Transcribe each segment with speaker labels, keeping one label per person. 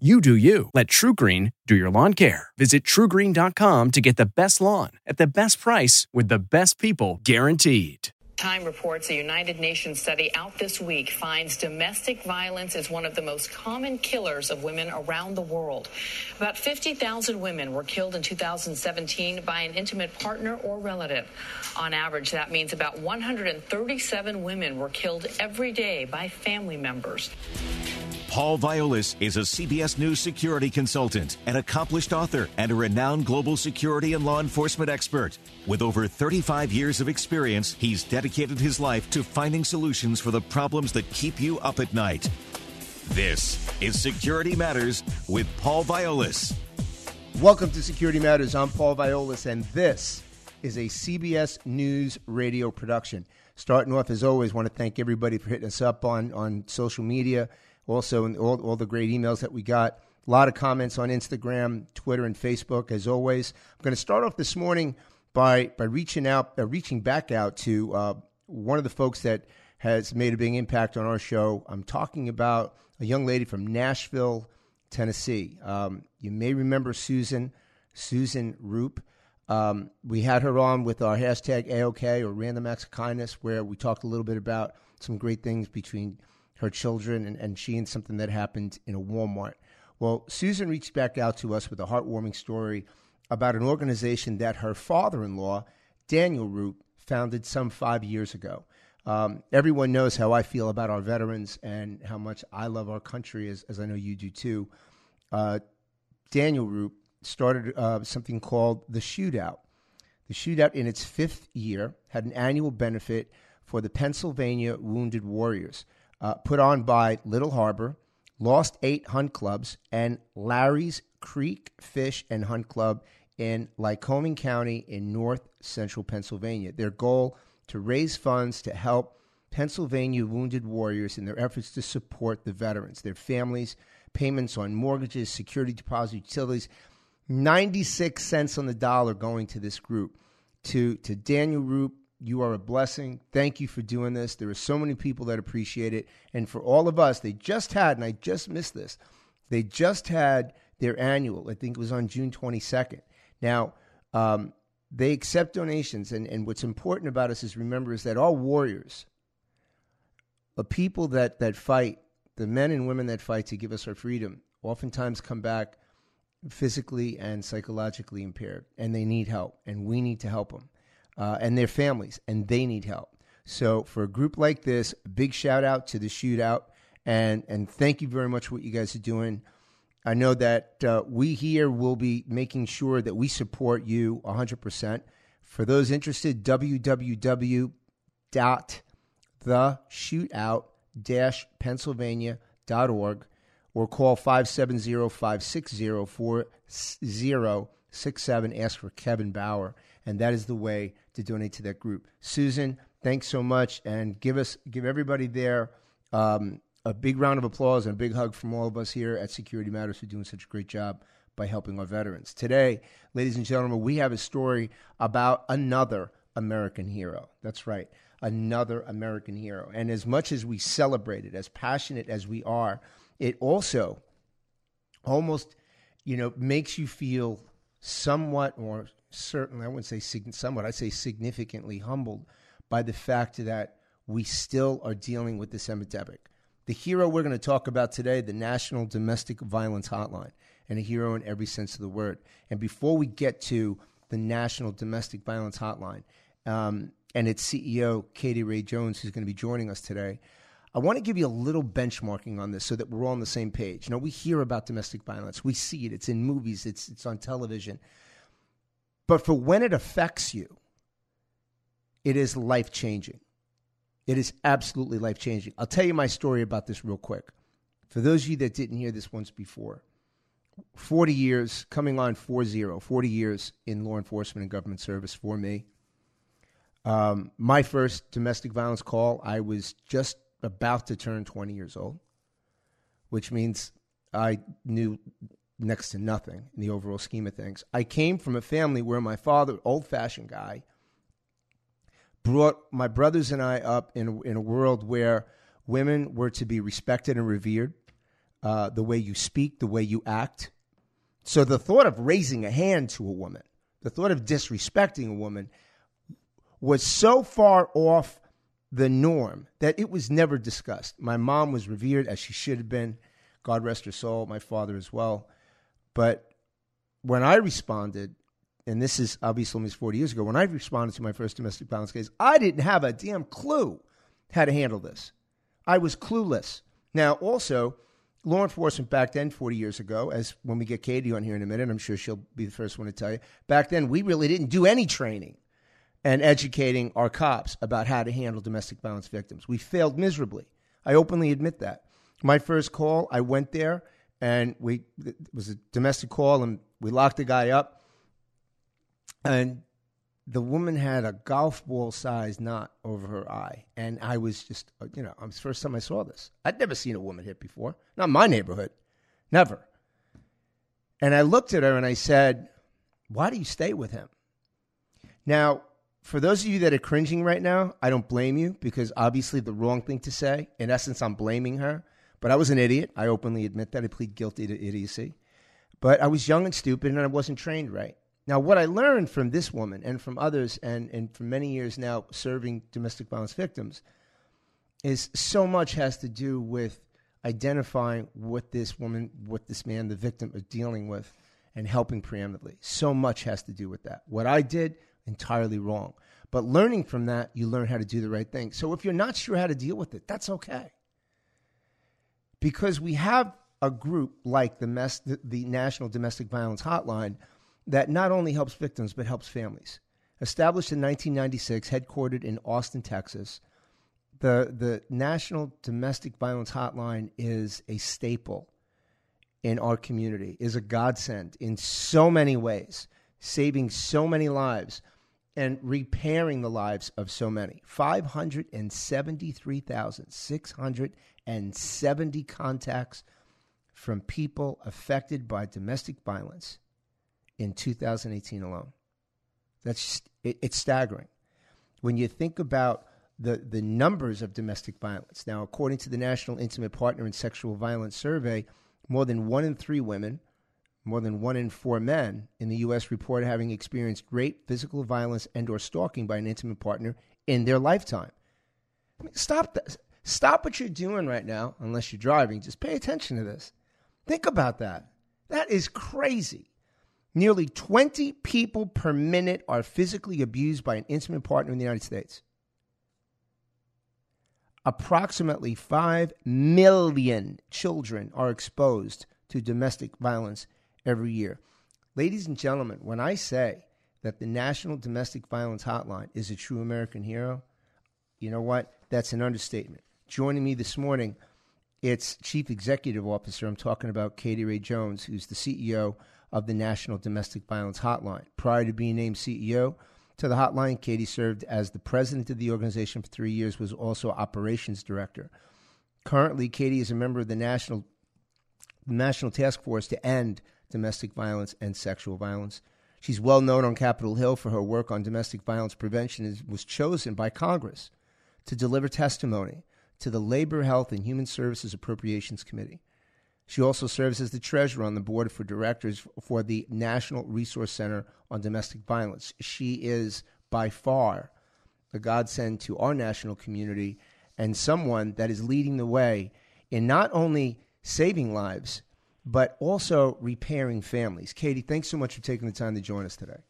Speaker 1: You do you. Let TruGreen do your lawn care. Visit trugreen.com to get the best lawn at the best price with the best people guaranteed.
Speaker 2: Time reports a United Nations study out this week finds domestic violence is one of the most common killers of women around the world. About 50,000 women were killed in 2017 by an intimate partner or relative. On average, that means about 137 women were killed every day by family members.
Speaker 3: Paul Viollis is a CBS News security consultant, an accomplished author, and a renowned global security and law enforcement expert. With over 35 years of experience, he's dedicated his life to finding solutions for the problems that keep you up at night. This is Security Matters with Paul Viollis.
Speaker 4: Welcome to Security Matters. I'm Paul Viollis, and this is a CBS News radio production. Starting off, as always, want to thank everybody for hitting us up on, on social media also and all, all the great emails that we got. A lot of comments on Instagram, Twitter, and Facebook, as always. I'm going to start off this morning by by reaching out, uh, reaching back out to uh, one of the folks that has made a big impact on our show. I'm talking about a young lady from Nashville, Tennessee. Um, you may remember Susan, Susan Roop. Um, we had her on with our hashtag AOK or Random Acts of Kindness, where we talked a little bit about some great things between her children and, and she and something that happened in a Walmart. Well, Susan reached back out to us with a heartwarming story about an organization that her father in law, Daniel Roop, founded some five years ago. Um, everyone knows how I feel about our veterans and how much I love our country, as, as I know you do too. Uh, Daniel Roop started uh, something called the Shootout. The Shootout, in its fifth year, had an annual benefit for the Pennsylvania Wounded Warriors uh, put on by Little Harbor, Lost Eight Hunt Clubs, and Larry's Creek Fish and Hunt Club in Lycoming County in north central Pennsylvania. Their goal to raise funds to help Pennsylvania wounded warriors in their efforts to support the veterans, their families, payments on mortgages, security deposit, utilities. 96 cents on the dollar going to this group. To, to Daniel Roop, you are a blessing. Thank you for doing this. There are so many people that appreciate it. And for all of us, they just had, and I just missed this, they just had their annual. I think it was on June 22nd. Now, um, they accept donations. And, and what's important about us is remember is that all warriors, the people that, that fight, the men and women that fight to give us our freedom, oftentimes come back physically and psychologically impaired. And they need help. And we need to help them uh, and their families, and they need help. So for a group like this, big shout out to the shootout, and and thank you very much for what you guys are doing. I know that uh, we here will be making sure that we support you 100%. For those interested, www.theshootout-pennsylvania.org or call 570-560-4067. Ask for Kevin Bauer, and that is the way to donate to that group. Susan, thanks so much, and give us give everybody there um, a big round of applause and a big hug from all of us here at Security Matters for doing such a great job by helping our veterans. Today, ladies and gentlemen, we have a story about another American hero. That's right, another American hero. And as much as we celebrate it, as passionate as we are, it also almost, you know, makes you feel somewhat or certainly, I wouldn't say somewhat, I'd say significantly humbled by the fact that we still are dealing with this epidemic. The hero we're going to talk about today, the National Domestic Violence Hotline, and a hero in every sense of the word. And before we get to the National Domestic Violence Hotline um, and its CEO, Katie Ray Jones, who's going to be joining us today, I want to give you a little benchmarking on this so that we're all on the same page. You know, we hear about domestic violence, we see it, it's in movies, it's, it's on television. But for when it affects you, it is life changing. It is absolutely life changing. I'll tell you my story about this real quick. For those of you that didn't hear this once before, 40 years, coming on 4 40 years in law enforcement and government service for me. Um, my first domestic violence call, I was just about to turn 20 years old, which means I knew next to nothing in the overall scheme of things. I came from a family where my father, old fashioned guy, brought my brothers and I up in, in a world where women were to be respected and revered, uh, the way you speak, the way you act. So the thought of raising a hand to a woman, the thought of disrespecting a woman, was so far off the norm that it was never discussed. My mom was revered as she should have been. God rest her soul, my father as well. But when I responded, and this is obviously almost 40 years ago, when I responded to my first domestic violence case, I didn't have a damn clue how to handle this. I was clueless. Now, also, law enforcement back then, 40 years ago, as when we get Katie on here in a minute, I'm sure she'll be the first one to tell you, back then we really didn't do any training and educating our cops about how to handle domestic violence victims. We failed miserably. I openly admit that. My first call, I went there and we it was a domestic call and we locked the guy up. And the woman had a golf ball size knot over her eye and i was just you know it was the first time i saw this. I'd never seen a woman hit before. Not my neighborhood. Never. And i looked at her and i said why do you stay with him? Now for those of you that are cringing right now i don't blame you because obviously the wrong thing to say. In essence i'm blaming her but I was an idiot. I openly admit that. I plead guilty to idiocy. But I was young and stupid and I wasn't trained right. Now, what I learned from this woman and from others, and, and for many years now serving domestic violence victims, is so much has to do with identifying what this woman, what this man, the victim, is dealing with and helping preeminently. So much has to do with that. What I did, entirely wrong. But learning from that, you learn how to do the right thing. So if you're not sure how to deal with it, that's okay because we have a group like the, the, the National Domestic Violence Hotline that not only helps victims but helps families. Established in 1996, headquartered in Austin, Texas, the, the National Domestic Violence Hotline is a staple in our community, is a godsend in so many ways, saving so many lives and repairing the lives of so many. 573,670 contacts from people affected by domestic violence in 2018 alone. That's it, it's staggering. When you think about the, the numbers of domestic violence. Now, according to the National Intimate Partner and Sexual Violence Survey, more than one in three women more than one in four men in the U.S. report having experienced rape, physical violence, and/or stalking by an intimate partner in their lifetime. I mean, stop this. Stop what you're doing right now, unless you're driving. Just pay attention to this. Think about that. That is crazy. Nearly 20 people per minute are physically abused by an intimate partner in the United States. Approximately 5 million children are exposed to domestic violence every year. Ladies and gentlemen, when I say that the National Domestic Violence Hotline is a true American hero, you know what? That's an understatement. Joining me this morning, it's Chief Executive Officer. I'm talking about Katie Ray Jones, who's the CEO of the National Domestic Violence Hotline. Prior to being named CEO to the hotline, Katie served as the president of the organization for three years, was also operations director. Currently, Katie is a member of the National National Task Force to End domestic violence and sexual violence. She's well known on Capitol Hill for her work on domestic violence prevention and was chosen by Congress to deliver testimony to the Labor, Health, and Human Services Appropriations Committee. She also serves as the treasurer on the board for directors for the National Resource Center on Domestic Violence. She is by far a godsend to our national community and someone that is leading the way in not only saving lives, but also repairing families. Katie, thanks so much for taking the time to join us today.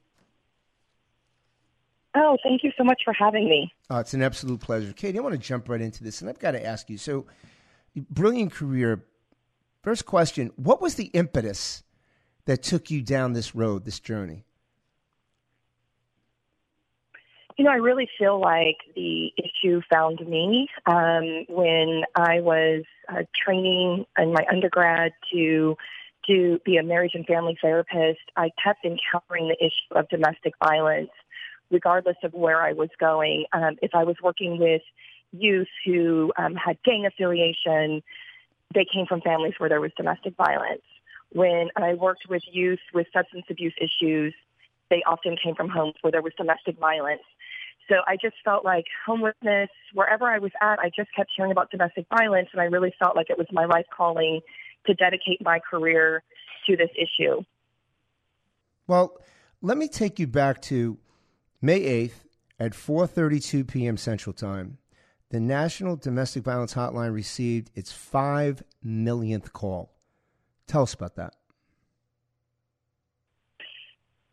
Speaker 5: Oh, thank you so much for having me.
Speaker 4: Uh, it's an absolute pleasure. Katie, I want to jump right into this, and I've got to ask you so, brilliant career. First question What was the impetus that took you down this road, this journey?
Speaker 5: You know, I really feel like the issue found me um, when I was uh, training in my undergrad to to be a marriage and family therapist. I kept encountering the issue of domestic violence, regardless of where I was going. Um, if I was working with youth who um, had gang affiliation, they came from families where there was domestic violence. When I worked with youth with substance abuse issues, they often came from homes where there was domestic violence. So I just felt like homelessness, wherever I was at, I just kept hearing about domestic violence, and I really felt like it was my life calling to dedicate my career to this issue.
Speaker 4: Well, let me take you back to May 8th at 4:32 p.m. Central Time. The National Domestic Violence Hotline received its 5 millionth call. Tell us about that.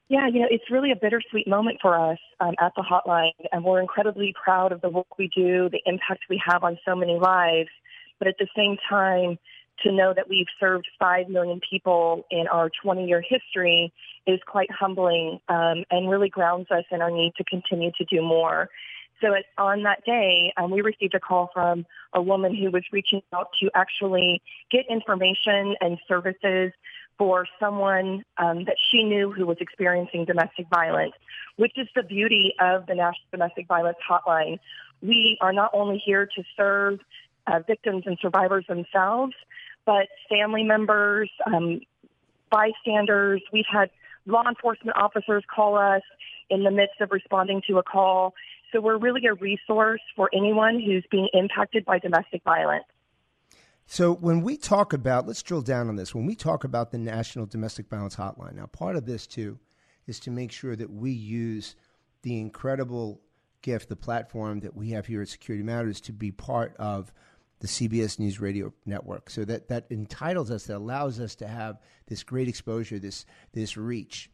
Speaker 5: Yeah, you know, it's really a bittersweet moment for us um, at the hotline, and we're incredibly proud of the work we do, the impact we have on so many lives. But at the same time, to know that we've served 5 million people in our 20 year history is quite humbling um, and really grounds us in our need to continue to do more. So it, on that day, um, we received a call from a woman who was reaching out to actually get information and services for someone um, that she knew who was experiencing domestic violence, which is the beauty of the National Domestic Violence Hotline. We are not only here to serve uh, victims and survivors themselves, but family members, um, bystanders. We've had law enforcement officers call us in the midst of responding to a call. So we're really a resource for anyone who's being impacted by domestic violence.
Speaker 4: So when we talk about, let's drill down on this. When we talk about the National Domestic Violence Hotline, now part of this too is to make sure that we use the incredible gift, the platform that we have here at Security Matters to be part of the CBS News Radio Network. So that, that entitles us, that allows us to have this great exposure, this this reach,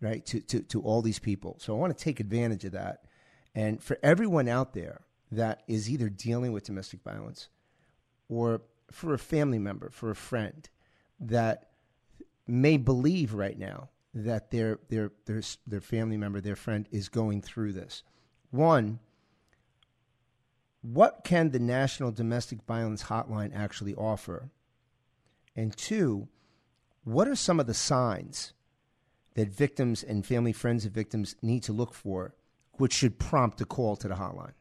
Speaker 4: right, to, to, to all these people. So I want to take advantage of that. And for everyone out there that is either dealing with domestic violence or for a family member, for a friend that may believe right now that their their their their family member, their friend is going through this. One, what can the National Domestic Violence Hotline actually offer? And two, what are some of the signs that victims and family friends of victims need to look for which should prompt a call to the hotline?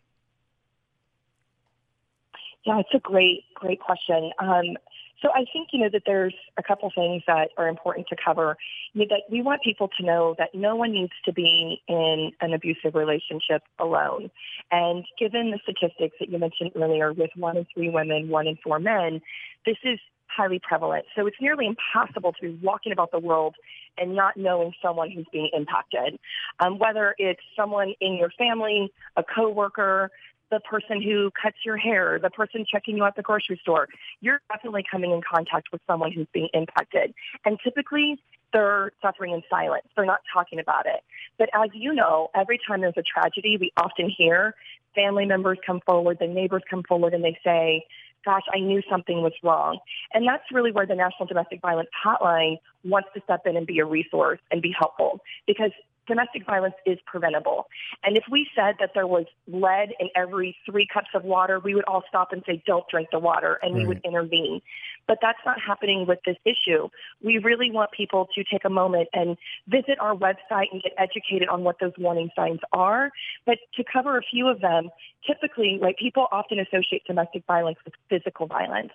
Speaker 5: Yeah, it's a great, great question. Um, so I think, you know, that there's a couple things that are important to cover. You know, that we want people to know that no one needs to be in an abusive relationship alone. And given the statistics that you mentioned earlier with one in three women, one in four men, this is highly prevalent. So it's nearly impossible to be walking about the world and not knowing someone who's being impacted. Um, whether it's someone in your family, a coworker, the person who cuts your hair, the person checking you at the grocery store. You're definitely coming in contact with someone who's being impacted. And typically, they're suffering in silence. They're not talking about it. But as you know, every time there's a tragedy, we often hear family members come forward, the neighbors come forward, and they say, gosh, I knew something was wrong. And that's really where the National Domestic Violence Hotline wants to step in and be a resource and be helpful because domestic violence is preventable. And if we said that there was lead in every three cups of water, we would all stop and say, don't drink the water, and right. we would intervene. But that's not happening with this issue. We really want people to take a moment and visit our website and get educated on what those warning signs are. But to cover a few of them, typically, right, people often associate domestic violence with physical violence.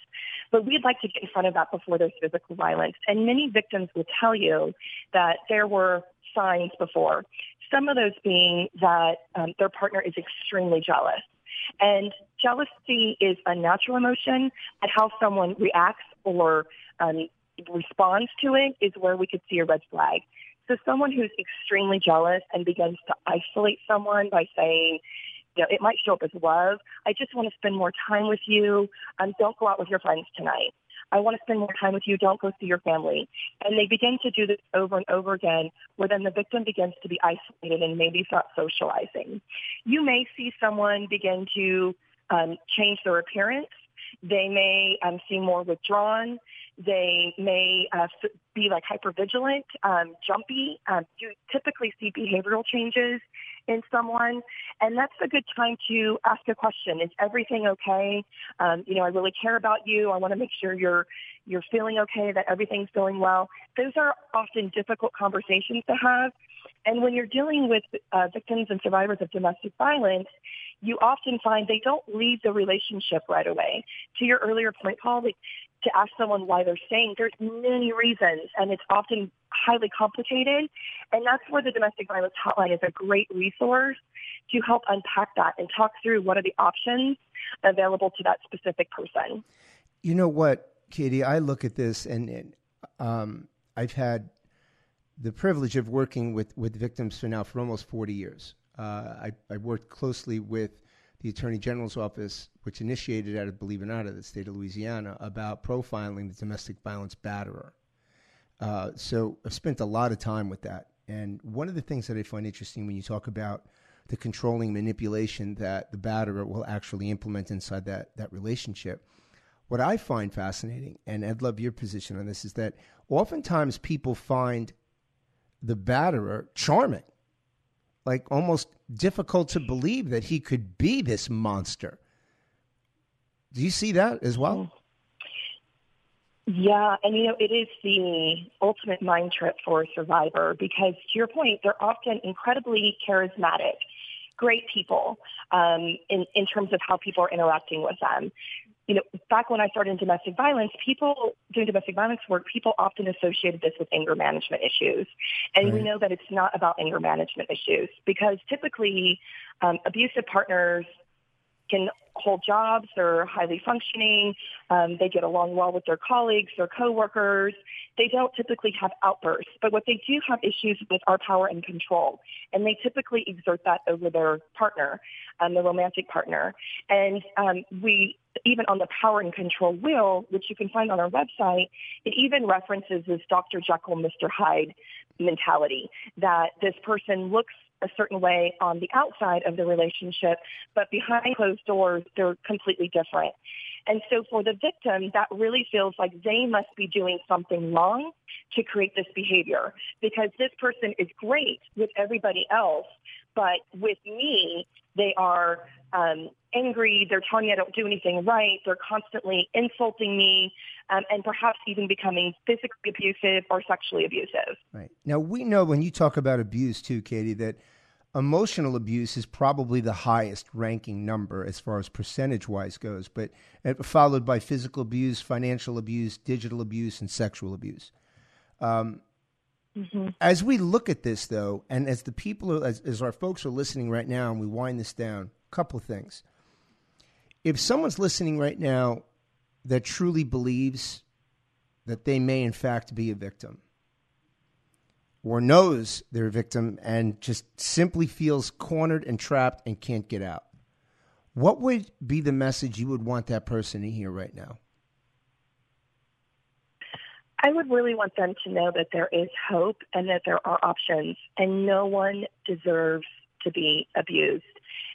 Speaker 5: But we'd like to get in front of that before there's physical violence. And many victims will tell you that there were signs before. Some of those being that um, their partner is extremely jealous. And jealousy is a natural emotion, and how someone reacts or um, responds to it is where we could see a red flag. So someone who's extremely jealous and begins to isolate someone by saying, you know, it might show up as love. I just want to spend more time with you. Um, don't go out with your friends tonight. I want to spend more time with you. Don't go see your family. And they begin to do this over and over again, where then the victim begins to be isolated and maybe not socializing. You may see someone begin to um, change their appearance. They may um, seem more withdrawn. They may uh, be like hypervigilant, um, jumpy. Um, you typically see behavioral changes in someone. And that's a good time to ask a question. Is everything okay? Um, you know, I really care about you. I want to make sure you're, you're feeling okay, that everything's going well. Those are often difficult conversations to have. And when you're dealing with uh, victims and survivors of domestic violence, you often find they don't leave the relationship right away. To your earlier point, Paul, to ask someone why they're staying, there's many reasons, and it's often highly complicated. And that's where the domestic violence hotline is a great resource to help unpack that and talk through what are the options available to that specific person.
Speaker 4: You know what, Katie? I look at this, and, um, I've had the privilege of working with, with victims for now for almost 40 years. Uh, I, I worked closely with the Attorney General's office, which initiated out of, believe it or not, of the state of Louisiana, about profiling the domestic violence batterer. Uh, so I've spent a lot of time with that. And one of the things that I find interesting when you talk about the controlling manipulation that the batterer will actually implement inside that, that relationship, what I find fascinating, and I'd love your position on this, is that oftentimes people find the batterer charming like almost difficult to believe that he could be this monster. Do you see that as well?
Speaker 5: Yeah, and you know, it is the ultimate mind trip for a survivor because to your point, they're often incredibly charismatic, great people um, in, in terms of how people are interacting with them you know, back when I started in domestic violence, people doing domestic violence work, people often associated this with anger management issues. And right. we know that it's not about anger management issues because typically um, abusive partners can hold jobs, they're highly functioning, um, they get along well with their colleagues, their coworkers. They don't typically have outbursts, but what they do have issues with are power and control, and they typically exert that over their partner, um, the romantic partner. And um, we even on the power and control wheel, which you can find on our website, it even references this Dr. Jekyll, Mr. Hyde mentality that this person looks a certain way on the outside of the relationship, but behind closed doors, they're completely different. And so for the victim, that really feels like they must be doing something wrong to create this behavior because this person is great with everybody else, but with me, they are um, angry. They're telling me I don't do anything right. They're constantly insulting me um, and perhaps even becoming physically abusive or sexually abusive.
Speaker 4: Right. Now, we know when you talk about abuse, too, Katie, that emotional abuse is probably the highest ranking number as far as percentage wise goes, but followed by physical abuse, financial abuse, digital abuse, and sexual abuse. Um, mm-hmm. As we look at this, though, and as the people, as, as our folks are listening right now, and we wind this down, a couple of things. If someone's listening right now that truly believes that they may, in fact, be a victim, or knows they're a victim and just simply feels cornered and trapped and can't get out, what would be the message you would want that person to hear right now?
Speaker 5: I would really want them to know that there is hope and that there are options, and no one deserves to be abused.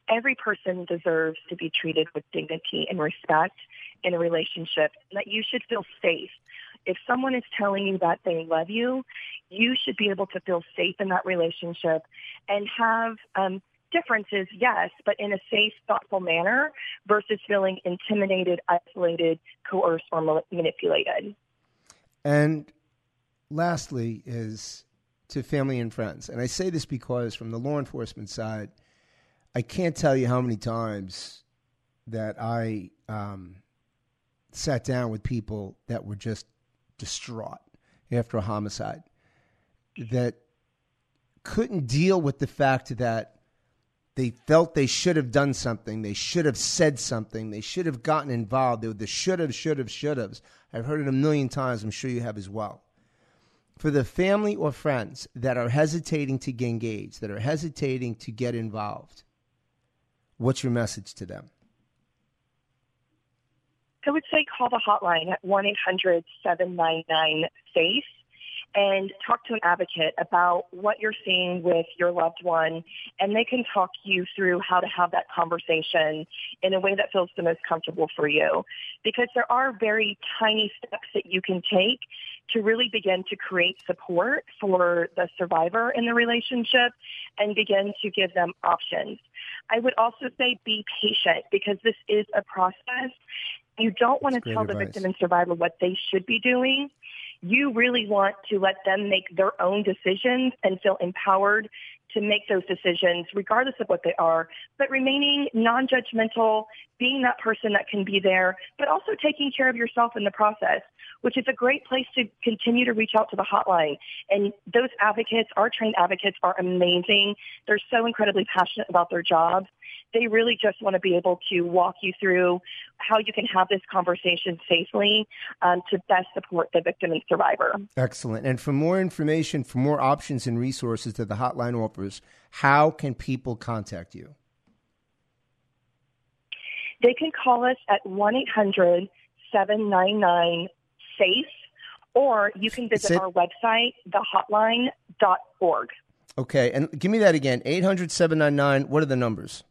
Speaker 5: Every person deserves to be treated with dignity and respect in a relationship, and that you should feel safe. If someone is telling you that they love you, you should be able to feel safe in that relationship and have um, differences, yes, but in a safe, thoughtful manner versus feeling intimidated, isolated, coerced, or manipulated.
Speaker 4: And lastly, is to family and friends. And I say this because, from the law enforcement side, I can't tell you how many times that I um, sat down with people that were just distraught after a homicide that couldn't deal with the fact that they felt they should have done something, they should have said something, they should have gotten involved. They were the should have, should have, should have. I've heard it a million times. I'm sure you have as well. For the family or friends that are hesitating to engage, that are hesitating to get involved, what's your message to them?
Speaker 5: I would say call the hotline at 1 800 799 SAFE and talk to an advocate about what you're seeing with your loved one, and they can talk you through how to have that conversation in a way that feels the most comfortable for you. Because there are very tiny steps that you can take to really begin to create support for the survivor in the relationship and begin to give them options. I would also say be patient because this is a process. You don't want to tell advice. the victim and survivor what they should be doing. You really want to let them make their own decisions and feel empowered to make those decisions, regardless of what they are, but remaining non-judgmental, being that person that can be there, but also taking care of yourself in the process, which is a great place to continue to reach out to the hotline. And those advocates, our trained advocates are amazing. They're so incredibly passionate about their jobs. They really just want to be able to walk you through how you can have this conversation safely um, to best support the victim and survivor.
Speaker 4: Excellent. And for more information, for more options and resources that the hotline offers, how can people contact you?
Speaker 5: They can call us at 1 800 799 SAFE, or you can visit our website, thehotline.org.
Speaker 4: Okay, and give me that again 800 799. What are the numbers?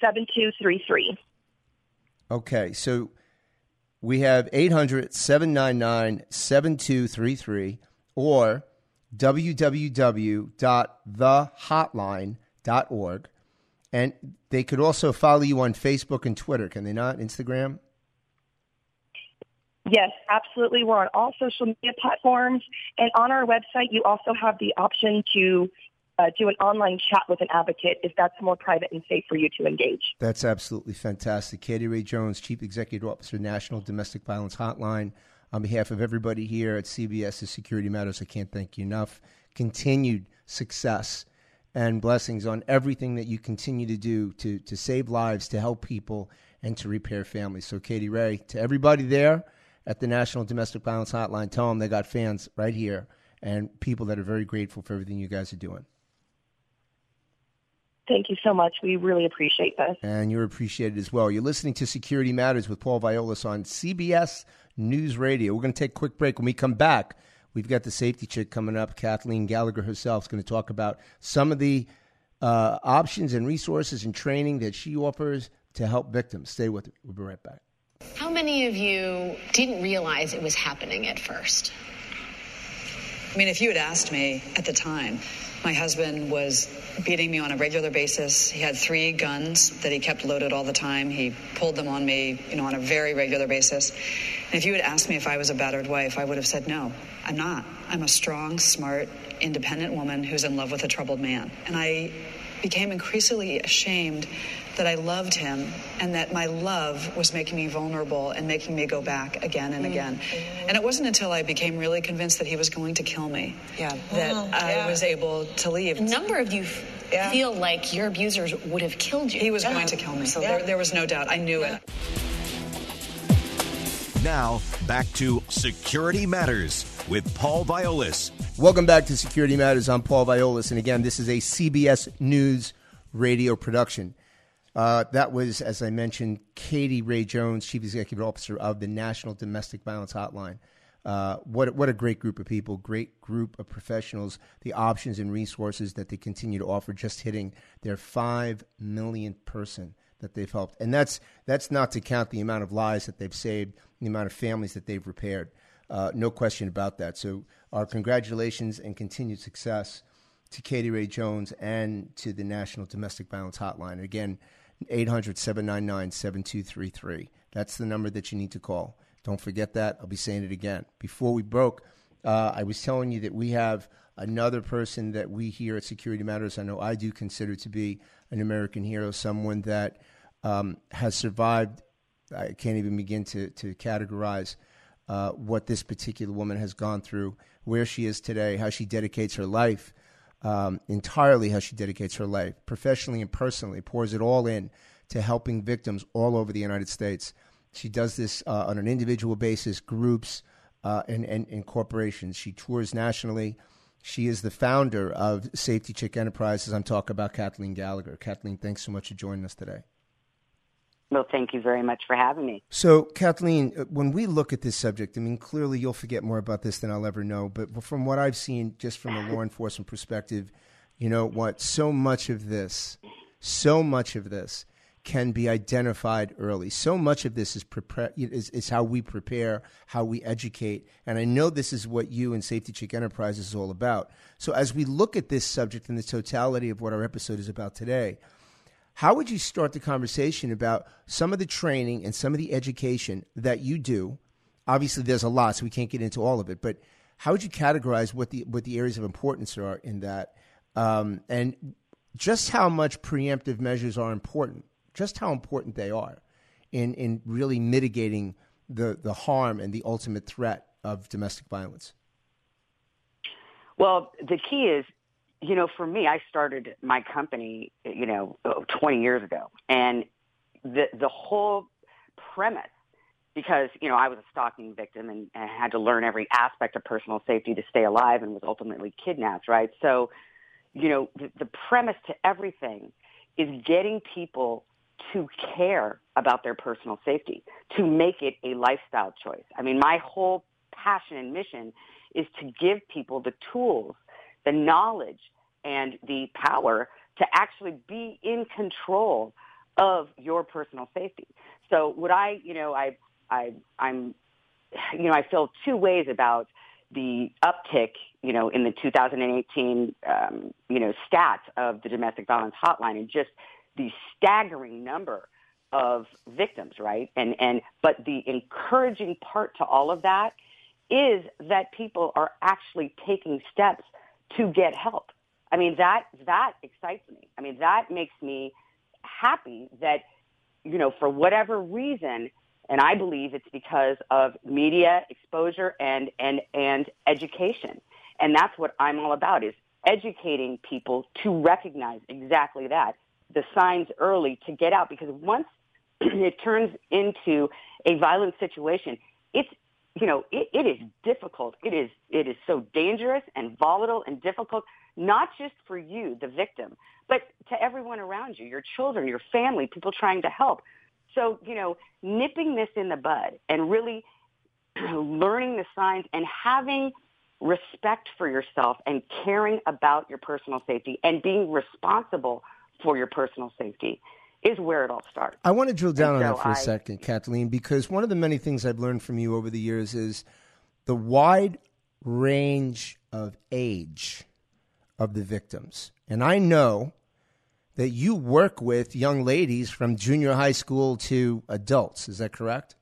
Speaker 5: 7233.
Speaker 4: Okay, so we have 800 799 7233 or www.thehotline.org. And they could also follow you on Facebook and Twitter, can they not? Instagram?
Speaker 5: Yes, absolutely. We're on all social media platforms. And on our website, you also have the option to uh, do an online chat with an advocate if that's more private and safe for you to engage.
Speaker 4: That's absolutely fantastic. Katie Ray Jones, Chief Executive Officer, National Domestic Violence Hotline. On behalf of everybody here at CBS's Security Matters, I can't thank you enough. Continued success and blessings on everything that you continue to do to, to save lives, to help people, and to repair families. So, Katie Ray, to everybody there at the National Domestic Violence Hotline, tell them they got fans right here and people that are very grateful for everything you guys are doing.
Speaker 5: Thank you so much. We really appreciate this.
Speaker 4: And you're appreciated as well. You're listening to Security Matters with Paul Viollis on CBS News Radio. We're going to take a quick break. When we come back, we've got the safety chick coming up. Kathleen Gallagher herself is going to talk about some of the uh, options and resources and training that she offers to help victims. Stay with it. We'll be right back.
Speaker 2: How many of you didn't realize it was happening at first?
Speaker 6: I mean, if you had asked me at the time, my husband was beating me on a regular basis. He had three guns that he kept loaded all the time. He pulled them on me, you know, on a very regular basis. And if you had asked me if I was a battered wife, I would have said no. I'm not. I'm a strong, smart, independent woman who's in love with a troubled man. And I became increasingly ashamed that I loved him and that my love was making me vulnerable and making me go back again and again. Mm-hmm. And it wasn't until I became really convinced that he was going to kill me yeah. that oh, I yeah. was able to leave.
Speaker 2: A number of you yeah. feel like your abusers would have killed you.
Speaker 6: He was going to kill me, so there, there, was no doubt. I knew it.
Speaker 3: Now, back to Security Matters with Paul Viollis.
Speaker 4: Welcome back to Security Matters. I'm Paul Viollis, and again, this is a CBS News radio production. Uh, that was, as I mentioned, Katie Ray Jones, Chief Executive Officer of the National Domestic Violence Hotline. Uh, what what a great group of people, great group of professionals. The options and resources that they continue to offer, just hitting their five millionth person that they've helped, and that's that's not to count the amount of lives that they've saved, the amount of families that they've repaired. Uh, no question about that. So, our congratulations and continued success to Katie Ray Jones and to the National Domestic Violence Hotline. Again, 800 799 7233. That's the number that you need to call. Don't forget that. I'll be saying it again. Before we broke, uh, I was telling you that we have another person that we here at Security Matters, I know I do consider to be an American hero, someone that um, has survived. I can't even begin to, to categorize uh, what this particular woman has gone through, where she is today, how she dedicates her life um, entirely how she dedicates her life, professionally and personally, pours it all in to helping victims all over the United States. She does this uh, on an individual basis, groups, uh, and, and, and corporations. She tours nationally. She is the founder of Safety Chick Enterprises. I'm talking about Kathleen Gallagher. Kathleen, thanks so much for joining us today.
Speaker 7: Well, thank you very much for having me.
Speaker 4: So, Kathleen, uh, when we look at this subject, I mean, clearly you'll forget more about this than I'll ever know. But from what I've seen, just from a law enforcement perspective, you know what? So much of this, so much of this can be identified early. So much of this is, prepare, is, is how we prepare, how we educate. And I know this is what you and Safety Chick Enterprises is all about. So as we look at this subject and the totality of what our episode is about today, how would you start the conversation about some of the training and some of the education that you do? Obviously, there's a lot, so we can't get into all of it. But how would you categorize what the what the areas of importance are in that, um, and just how much preemptive measures are important? Just how important they are in in really mitigating the the harm and the ultimate threat of domestic violence.
Speaker 7: Well, the key is you know, for me, I started my company, you know, 20 years ago, and the the whole premise, because you know I was a stalking victim and, and had to learn every aspect of personal safety to stay alive, and was ultimately kidnapped, right? So, you know, the, the premise to everything is getting people to care about their personal safety, to make it a lifestyle choice. I mean, my whole passion and mission is to give people the tools the knowledge and the power to actually be in control of your personal safety. So what I, you know, I, I, I'm, you know, I feel two ways about the uptick, you know, in the 2018, um, you know, stats of the domestic violence hotline and just the staggering number of victims, right? And, and, but the encouraging part to all of that is that people are actually taking steps to get help. I mean, that, that excites me. I mean, that makes me happy that, you know, for whatever reason, and I believe it's because of media exposure and, and, and education. And that's what I'm all about is educating people to recognize exactly that, the signs early to get out. Because once it turns into a violent situation, it's, you know, it, it is difficult. It is, it is so dangerous and volatile and difficult not just for you, the victim, but to everyone around you, your children, your family, people trying to help. So, you know, nipping this in the bud and really learning the signs and having respect for yourself and caring about your personal safety and being responsible for your personal safety is where it all starts.
Speaker 4: I want to drill down and on so that for I, a second, Kathleen, because one of the many things I've learned from you over the years is the wide range of age of the victims. And I know that you work with young ladies from junior high school to adults. Is that correct?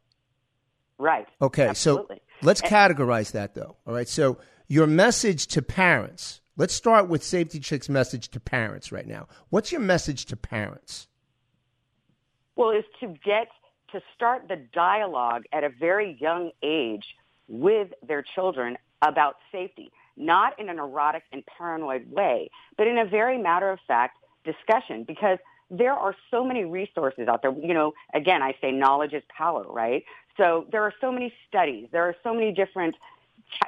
Speaker 7: Right.
Speaker 4: Okay,
Speaker 7: Absolutely.
Speaker 4: so let's categorize that though. All right, so your message to parents. Let's start with Safety Chick's message to parents right now. What's your message to parents?
Speaker 7: Well, is to get to start the dialogue at a very young age with their children about safety not in an erotic and paranoid way, but in a very matter of fact discussion because there are so many resources out there. You know, again, I say knowledge is power, right? So there are so many studies. There are so many different,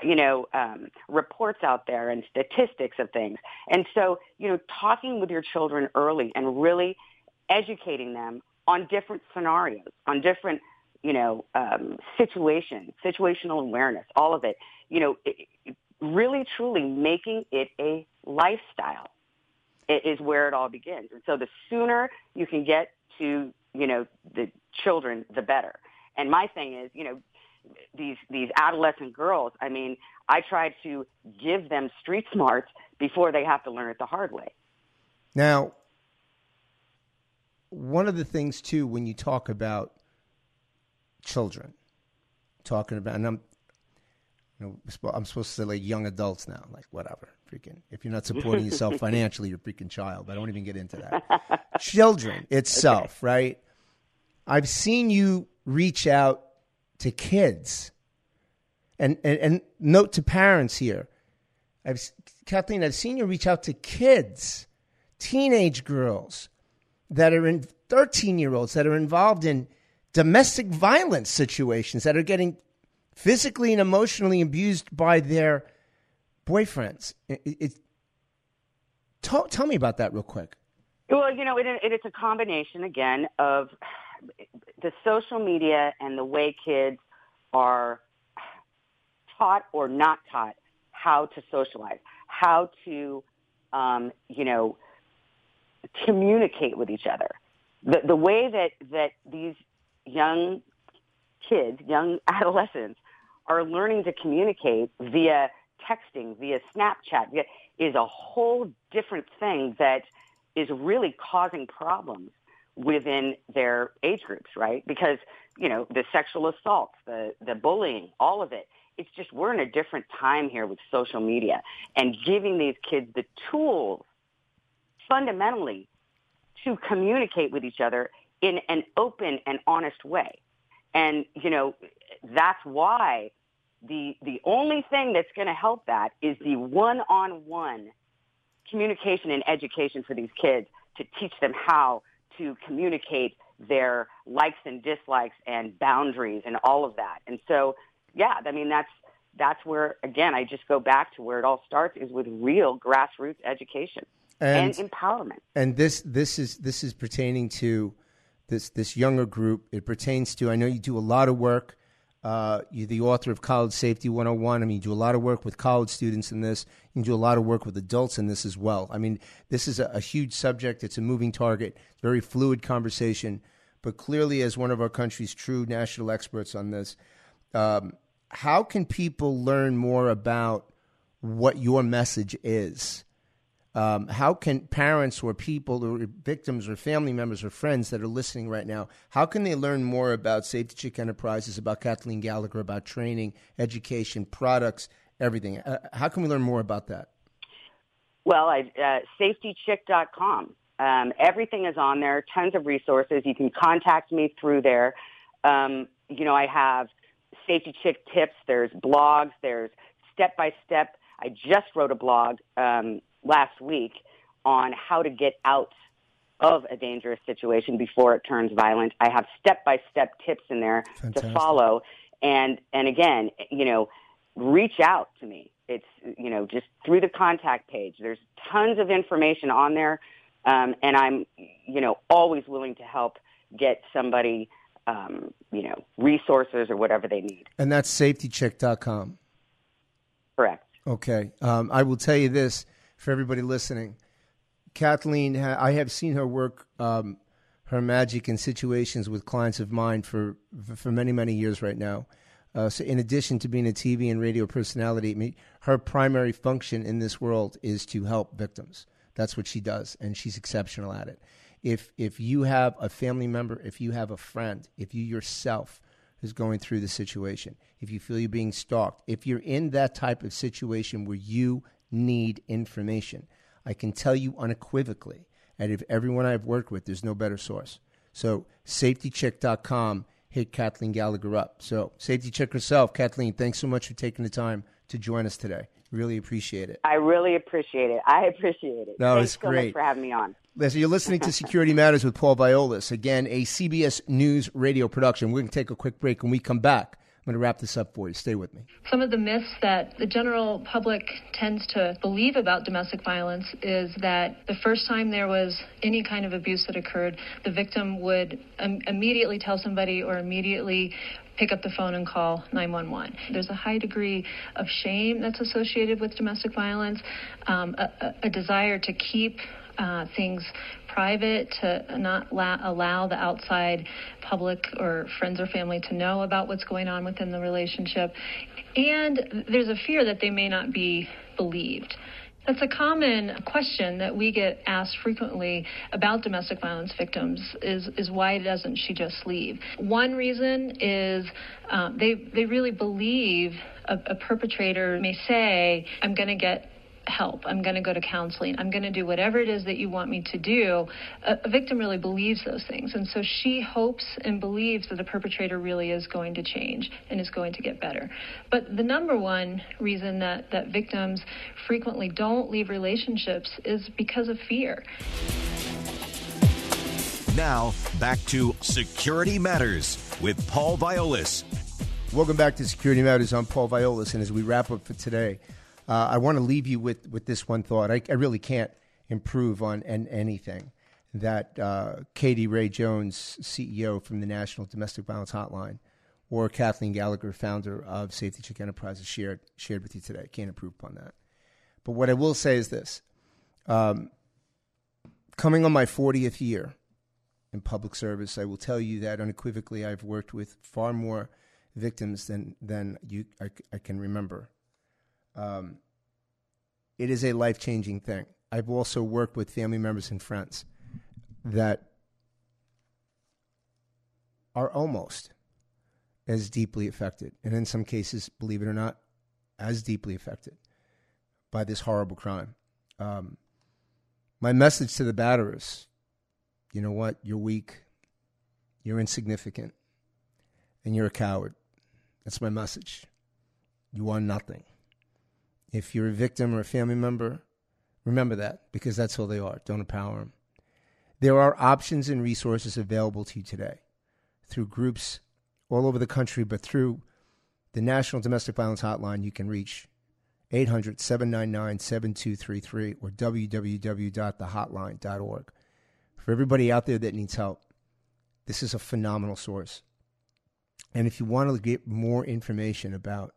Speaker 7: you know, um, reports out there and statistics of things. And so, you know, talking with your children early and really educating them on different scenarios, on different, you know, um, situations, situational awareness, all of it. You know, it, really truly making it a lifestyle is where it all begins. And so the sooner you can get to, you know, the children, the better. And my thing is, you know, these these adolescent girls, I mean, I try to give them street smarts before they have to learn it the hard way.
Speaker 4: Now, one of the things too when you talk about children, talking about and I'm you know, I'm supposed to say like young adults now, like whatever, freaking. If you're not supporting yourself financially, you're a freaking child. I don't even get into that. Children itself, okay. right? I've seen you reach out to kids, and and, and note to parents here. I've Kathleen, I've seen you reach out to kids, teenage girls that are in 13 year olds that are involved in domestic violence situations that are getting physically and emotionally abused by their boyfriends. It, it, tell, tell me about that real quick.
Speaker 7: Well, you know, it, it, it's a combination again of the social media and the way kids are taught or not taught how to socialize, how to, um, you know, communicate with each other. the the way that that these young kids, young adolescents, are learning to communicate via texting, via Snapchat, via, is a whole different thing that is really causing problems within their age groups, right? Because, you know, the sexual assaults, the, the bullying, all of it. It's just we're in a different time here with social media and giving these kids the tools fundamentally to communicate with each other in an open and honest way. And, you know, that's why the, the only thing that's going to help that is the one-on-one communication and education for these kids to teach them how to communicate their likes and dislikes and boundaries and all of that. And so, yeah, I mean, that's, that's where, again, I just go back to where it all starts is with real grassroots education and, and empowerment.
Speaker 4: And this, this is, this is pertaining to this, this younger group. It pertains to, I know you do a lot of work uh, you're the author of College Safety 101. I mean, you do a lot of work with college students in this. You do a lot of work with adults in this as well. I mean, this is a, a huge subject. It's a moving target, very fluid conversation. But clearly, as one of our country's true national experts on this, um, how can people learn more about what your message is? Um, how can parents or people or victims or family members or friends that are listening right now, how can they learn more about Safety Chick Enterprises, about Kathleen Gallagher, about training, education, products, everything? Uh, how can we learn more about that?
Speaker 7: Well, I, uh, safetychick.com. Um, everything is on there, tons of resources. You can contact me through there. Um, you know, I have Safety Chick tips. There's blogs. There's step by step. I just wrote a blog um, last week on how to get out of a dangerous situation before it turns violent. I have step-by-step tips in there Fantastic. to follow. And, and again, you know, reach out to me. It's, you know, just through the contact page. There's tons of information on there. Um, and I'm, you know, always willing to help get somebody, um, you know, resources or whatever they need.
Speaker 4: And that's safetychick.com.
Speaker 7: Correct.
Speaker 4: Okay. Um, I will tell you this for everybody listening. Kathleen, I have seen her work, um, her magic in situations with clients of mine for for many many years right now. Uh, so, in addition to being a TV and radio personality, her primary function in this world is to help victims. That's what she does, and she's exceptional at it. If if you have a family member, if you have a friend, if you yourself is going through the situation, if you feel you're being stalked, if you're in that type of situation where you need information. I can tell you unequivocally, and if everyone I've worked with, there's no better source. So safetychick.com, hit Kathleen Gallagher up. So Safety Chick herself, Kathleen, thanks so much for taking the time to join us today. Really appreciate it.
Speaker 7: I really appreciate it. I appreciate it.
Speaker 4: No,
Speaker 7: Thanks
Speaker 4: it's great.
Speaker 7: so for having me on.
Speaker 4: Listen, you're listening to Security Matters with Paul Viollis. Again, a CBS News radio production. We're going to take a quick break. When we come back, I'm going to wrap this up for you. Stay with me.
Speaker 8: Some of the myths that the general public tends to believe about domestic violence is that the first time there was any kind of abuse that occurred, the victim would um, immediately tell somebody or immediately pick up the phone and call 911. There's a high degree of shame that's associated with domestic violence, um, a, a, desire to keep uh, things private, to not la- allow the outside public or friends or family to know about what's going on within the relationship. And there's a fear that they may not be believed. That's a common question that we get asked frequently about domestic violence victims is, is why doesn't she just leave? One reason is um, they, they really believe a, a perpetrator may say, I'm going to get help. I'm going to go to counseling. I'm going to do whatever it is that you want me to do. A, a, victim really believes those things. And so she hopes and believes that the perpetrator really is going to change and is going to get better. But the number one reason that, that victims frequently don't leave relationships is because of fear.
Speaker 3: Now, back to Security Matters with Paul Viollis.
Speaker 4: Welcome back to Security Matters. I'm Paul Viollis, and as we wrap up for today, uh, I want to leave you with, with this one thought. I, I really can't improve on an, anything that uh, Katie Ray Jones, CEO from the National Domestic Violence Hotline, or Kathleen Gallagher, founder of Safety Chick Enterprises, shared shared with you today. Can't improve upon that. But what I will say is this: um, coming on my 40th year in public service. I will tell you that unequivocally, I've worked with far more victims than than you I, I can remember. Um, it is a life changing thing. I've also worked with family members and friends that are almost as deeply affected, and in some cases, believe it or not, as deeply affected by this horrible crime. Um, my message to the batterers you know what? You're weak, you're insignificant, and you're a coward. That's my message. You are nothing. If you're a victim or a family member, remember that because that's who they are. Don't empower them. There are options and resources available to you today through groups all over the country, but through the National Domestic Violence Hotline, you can reach 800 799 7233 or www.thehotline.org. For everybody out there that needs help, this is a phenomenal source. And if you want to get more information about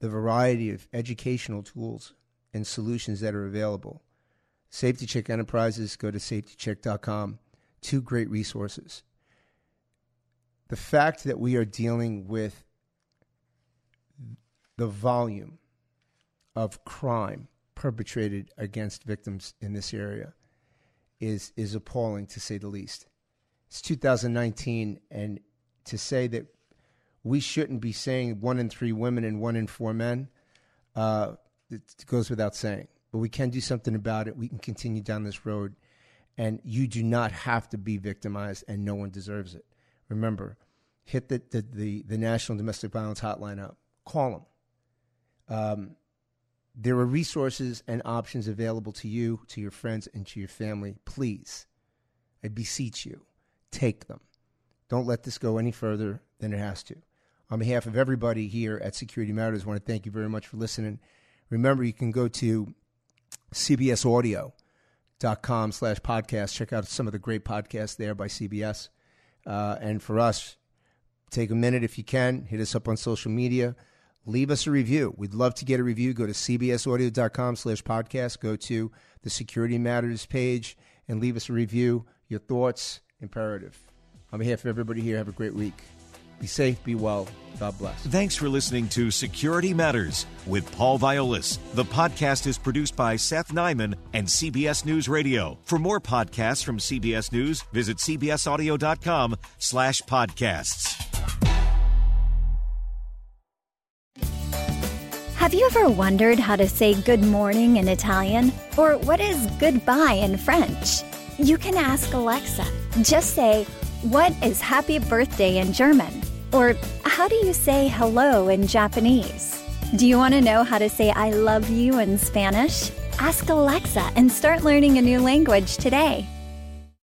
Speaker 4: the variety of educational tools and solutions that are available, Safety Chick Enterprises, go to safetychick.com. Two great resources. The fact that we are dealing with the volume of crime perpetrated against victims in this area is is appalling to say the least. It's 2019, and to say that we shouldn't be saying one in three women and one in four men, uh, it goes without saying. But we can do something about it. We can continue down this road, and you do not have to be victimized, and no one deserves it. Remember, hit the the the, the National Domestic Violence Hotline up. Call them. Um, there are resources and options available to you, to your friends, and to your family. Please, I beseech you, take them. Don't let this go any further than it has to. On behalf of everybody here at Security Matters, I want to thank you very much for listening. Remember, you can go to cbsaudio.com slash podcast. Check out some of the great podcasts there by CBS. Uh, and for us, take a minute if you can. Hit us up on social media leave us a review. We'd love to get a review. Go to cbsaudio.com slash podcast. Go to the Security Matters page and leave us a review. Your thoughts, imperative. On behalf of everybody here, have a great week. Be safe, be well. God bless.
Speaker 3: Thanks for listening to Security Matters with Paul Viollis. The podcast is produced by Seth Nyman and CBS News Radio. For more podcasts from CBS News, visit cbsaudio.com slash podcasts.
Speaker 9: Have you ever wondered how to say good morning in Italian? Or what is goodbye in French? You can ask Alexa. Just say, What is happy birthday in German? Or how do you say hello in Japanese? Do you want to know how to say I love you in Spanish? Ask Alexa and start learning a new language today.